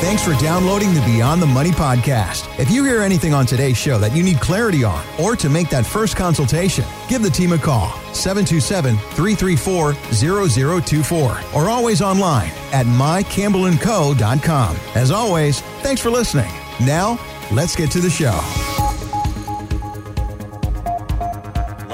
Thanks for downloading the Beyond the Money podcast. If you hear anything on today's show that you need clarity on or to make that first consultation, give the team a call 727 334 0024 or always online at mycampbellandco.com. As always, thanks for listening. Now, let's get to the show.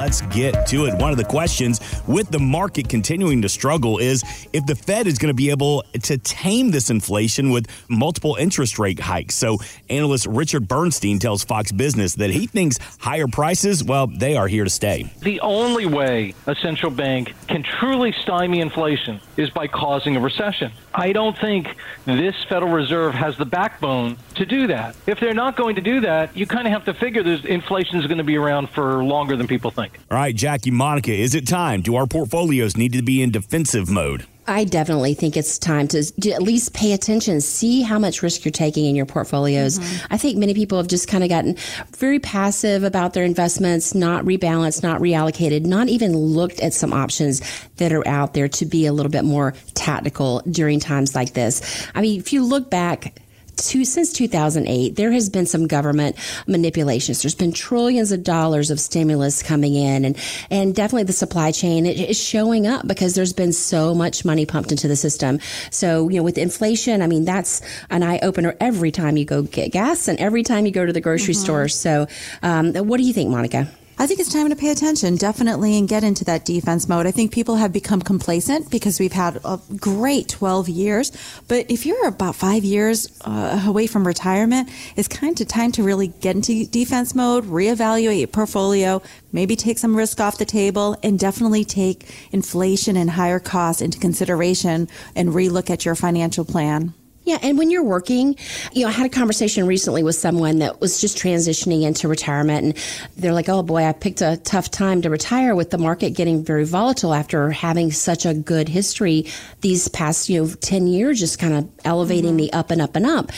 let's get to it. One of the questions with the market continuing to struggle is if the Fed is going to be able to tame this inflation with multiple interest rate hikes. So, analyst Richard Bernstein tells Fox Business that he thinks higher prices, well, they are here to stay. The only way a central bank can truly stymie inflation is by causing a recession. I don't think this Federal Reserve has the backbone to do that. If they're not going to do that, you kind of have to figure that inflation is going to be around for longer than people think. All right, Jackie, Monica, is it time? Do our portfolios need to be in defensive mode? I definitely think it's time to, to, at least pay attention, see how much risk you're taking in your portfolios. Mm-hmm. I think many people have just kind of gotten very passive about their investments, not rebalanced, not reallocated, not even looked at some options that are out there to be a little bit more tactical during times like this. I mean, if you look back to, since 2008, there has been some government manipulations. There's been trillions of dollars of stimulus coming in, and and definitely the supply chain is showing up because there's been so much money pumped into the system. So you know, with inflation, I mean that's an eye opener every time you go get gas and every time you go to the grocery mm-hmm. store. So, um, what do you think, Monica? I think it's time to pay attention, definitely, and get into that defense mode. I think people have become complacent because we've had a great 12 years. But if you're about five years uh, away from retirement, it's kind of time to really get into defense mode, reevaluate your portfolio, maybe take some risk off the table, and definitely take inflation and higher costs into consideration and relook at your financial plan. Yeah, and when you're working, you know, I had a conversation recently with someone that was just transitioning into retirement, and they're like, "Oh boy, I picked a tough time to retire with the market getting very volatile after having such a good history these past, you know, ten years, just kind of elevating mm-hmm. the up and up and up."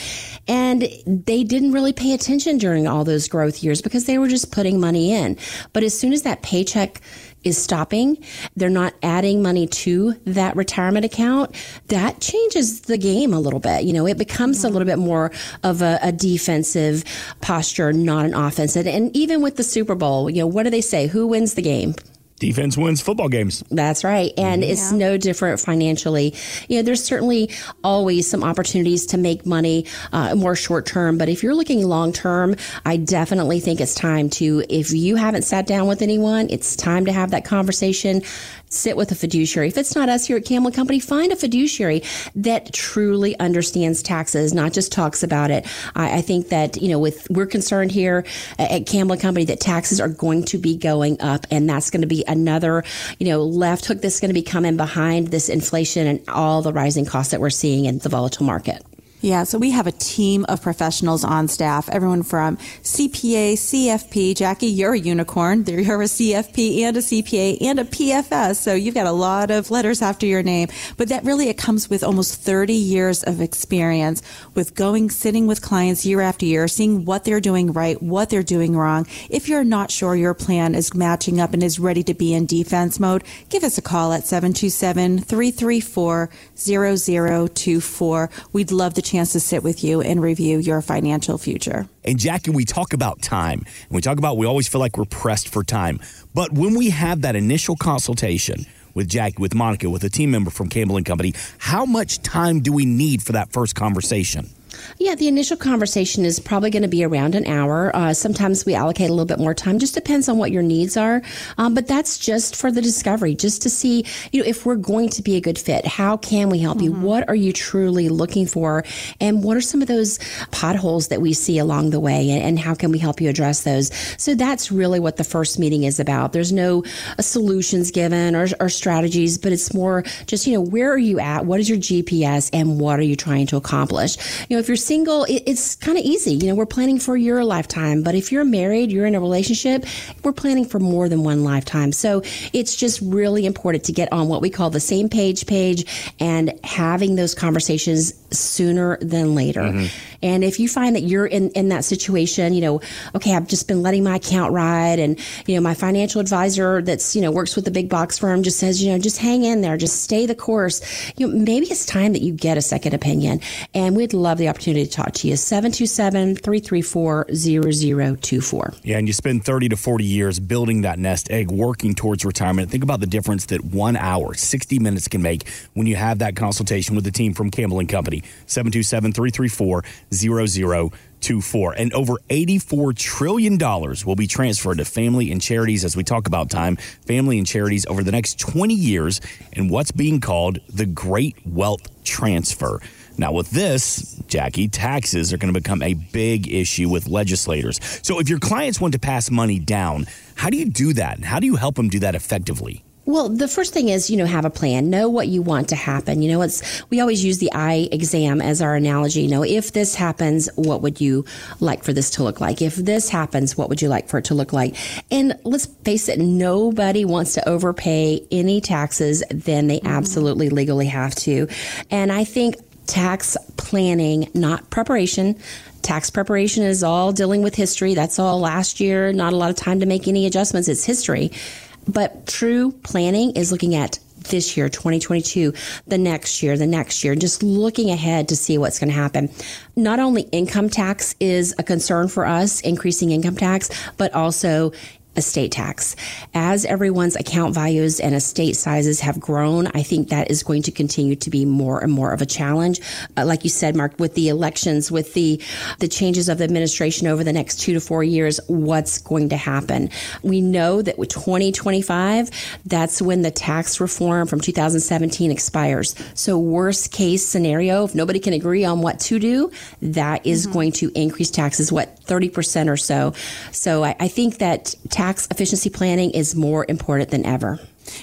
And they didn't really pay attention during all those growth years because they were just putting money in. But as soon as that paycheck is stopping, they're not adding money to that retirement account, that changes the game a little bit. You know, it becomes a little bit more of a, a defensive posture, not an offensive. And even with the Super Bowl, you know, what do they say? Who wins the game? Defense wins football games. That's right. And yeah. it's no different financially. You know, there's certainly always some opportunities to make money uh, more short term, but if you're looking long term, I definitely think it's time to, if you haven't sat down with anyone, it's time to have that conversation sit with a fiduciary. If it's not us here at Campbell Company, find a fiduciary that truly understands taxes, not just talks about it. I, I think that, you know, with we're concerned here at Campbell Company that taxes are going to be going up and that's going to be another, you know, left hook that's going to be coming behind this inflation and all the rising costs that we're seeing in the volatile market. Yeah, so we have a team of professionals on staff, everyone from CPA, CFP. Jackie, you're a unicorn. You're a CFP and a CPA and a PFS. So you've got a lot of letters after your name. But that really, it comes with almost 30 years of experience with going, sitting with clients year after year, seeing what they're doing right, what they're doing wrong. If you're not sure your plan is matching up and is ready to be in defense mode, give us a call at 727 334 0024. We'd love to chance to sit with you and review your financial future. And Jackie, we talk about time. And we talk about we always feel like we're pressed for time. But when we have that initial consultation with Jackie, with Monica, with a team member from Campbell and Company, how much time do we need for that first conversation? Yeah, the initial conversation is probably going to be around an hour. Uh, sometimes we allocate a little bit more time. Just depends on what your needs are. Um, but that's just for the discovery, just to see, you know, if we're going to be a good fit. How can we help mm-hmm. you? What are you truly looking for? And what are some of those potholes that we see along the way? And, and how can we help you address those? So that's really what the first meeting is about. There's no uh, solutions given or, or strategies, but it's more just, you know, where are you at? What is your GPS? And what are you trying to accomplish? You know, if you're single, it, it's kind of easy. You know, we're planning for your lifetime, but if you're married, you're in a relationship, we're planning for more than one lifetime. So it's just really important to get on what we call the same page page and having those conversations sooner than later. Mm-hmm. And if you find that you're in, in that situation, you know, okay, I've just been letting my account ride and, you know, my financial advisor that's, you know, works with the big box firm just says, you know, just hang in there, just stay the course. You know, maybe it's time that you get a second opinion. And we'd love the opportunity to talk to you. 727 334 0024. Yeah, and you spend 30 to 40 years building that nest egg, working towards retirement. Think about the difference that one hour, 60 minutes can make when you have that consultation with the team from Campbell and Company. 727 334 0024. And over $84 trillion will be transferred to family and charities as we talk about time, family and charities over the next 20 years in what's being called the Great Wealth Transfer. Now, with this, Jackie, taxes are going to become a big issue with legislators. So, if your clients want to pass money down, how do you do that? How do you help them do that effectively? Well, the first thing is, you know, have a plan. Know what you want to happen. You know, it's we always use the eye exam as our analogy. You know, if this happens, what would you like for this to look like? If this happens, what would you like for it to look like? And let's face it, nobody wants to overpay any taxes than they mm-hmm. absolutely legally have to. And I think tax planning, not preparation. Tax preparation is all dealing with history. That's all last year. Not a lot of time to make any adjustments. It's history. But true planning is looking at this year, 2022, the next year, the next year, just looking ahead to see what's going to happen. Not only income tax is a concern for us, increasing income tax, but also estate tax. As everyone's account values and estate sizes have grown, I think that is going to continue to be more and more of a challenge. Uh, like you said, Mark, with the elections, with the the changes of the administration over the next two to four years, what's going to happen? We know that with 2025, that's when the tax reform from 2017 expires. So worst case scenario, if nobody can agree on what to do, that is mm-hmm. going to increase taxes, what, 30% or so. So I, I think that tax tax efficiency planning is more important than ever.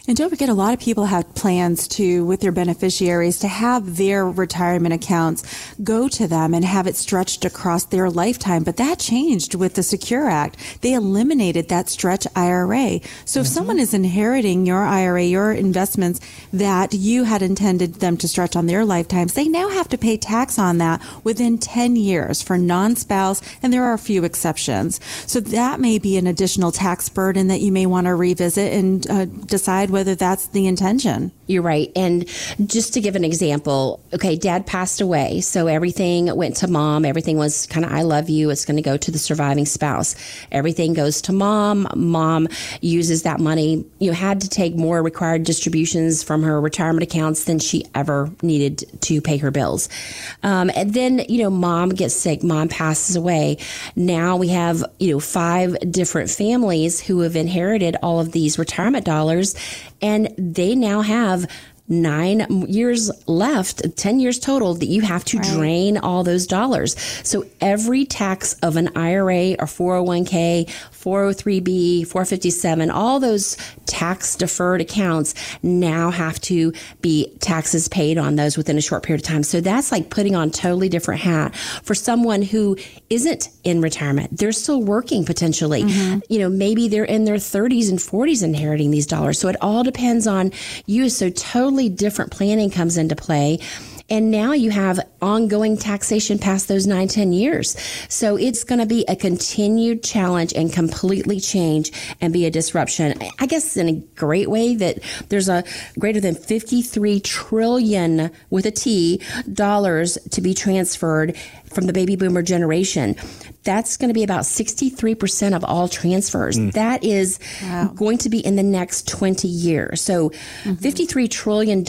And don't forget, a lot of people have plans to, with their beneficiaries, to have their retirement accounts go to them and have it stretched across their lifetime. But that changed with the Secure Act. They eliminated that stretch IRA. So mm-hmm. if someone is inheriting your IRA, your investments that you had intended them to stretch on their lifetimes, they now have to pay tax on that within 10 years for non-spouse. And there are a few exceptions. So that may be an additional tax burden that you may want to revisit and uh, decide decide whether that's the intention. You're right. And just to give an example, okay, dad passed away. So everything went to mom. Everything was kind of, I love you. It's going to go to the surviving spouse. Everything goes to mom. Mom uses that money. You had to take more required distributions from her retirement accounts than she ever needed to pay her bills. Um, and then, you know, mom gets sick. Mom passes away. Now we have, you know, five different families who have inherited all of these retirement dollars and they now have nine years left, 10 years total, that you have to right. drain all those dollars. So every tax of an IRA or 401k, 403b, 457, all those tax deferred accounts now have to be taxes paid on those within a short period of time. So that's like putting on totally different hat for someone who isn't in retirement. They're still working potentially. Mm-hmm. You know, maybe they're in their 30s and 40s inheriting these dollars. So it all depends on you. So totally different planning comes into play. And now you have ongoing taxation past those nine, 10 years. So it's going to be a continued challenge and completely change and be a disruption. I guess in a great way that there's a greater than 53 trillion with a T dollars to be transferred from the baby boomer generation that's going to be about 63% of all transfers. Mm. That is wow. going to be in the next 20 years. So mm-hmm. $53 trillion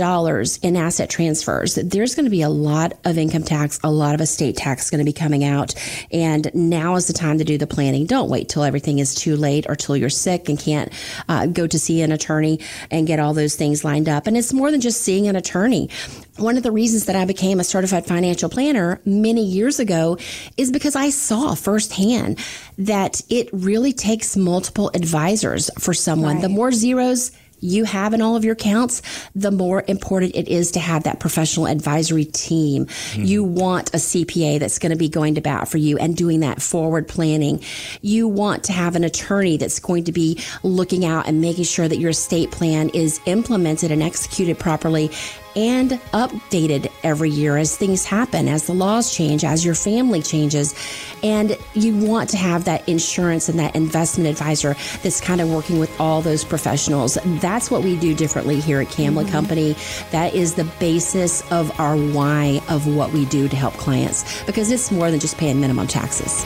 in asset transfers. There's going to be a lot of income tax, a lot of estate tax is going to be coming out. And now is the time to do the planning. Don't wait till everything is too late or till you're sick and can't uh, go to see an attorney and get all those things lined up. And it's more than just seeing an attorney. One of the reasons that I became a certified financial planner many years ago is because I saw firsthand that it really takes multiple advisors for someone. Right. The more zeros, you have in all of your accounts, the more important it is to have that professional advisory team. Mm-hmm. You want a CPA that's going to be going to bat for you and doing that forward planning. You want to have an attorney that's going to be looking out and making sure that your estate plan is implemented and executed properly and updated every year as things happen, as the laws change, as your family changes. And you want to have that insurance and that investment advisor that's kind of working with all those professionals. That's what we do differently here at Campbell mm-hmm. Company. That is the basis of our why of what we do to help clients because it's more than just paying minimum taxes.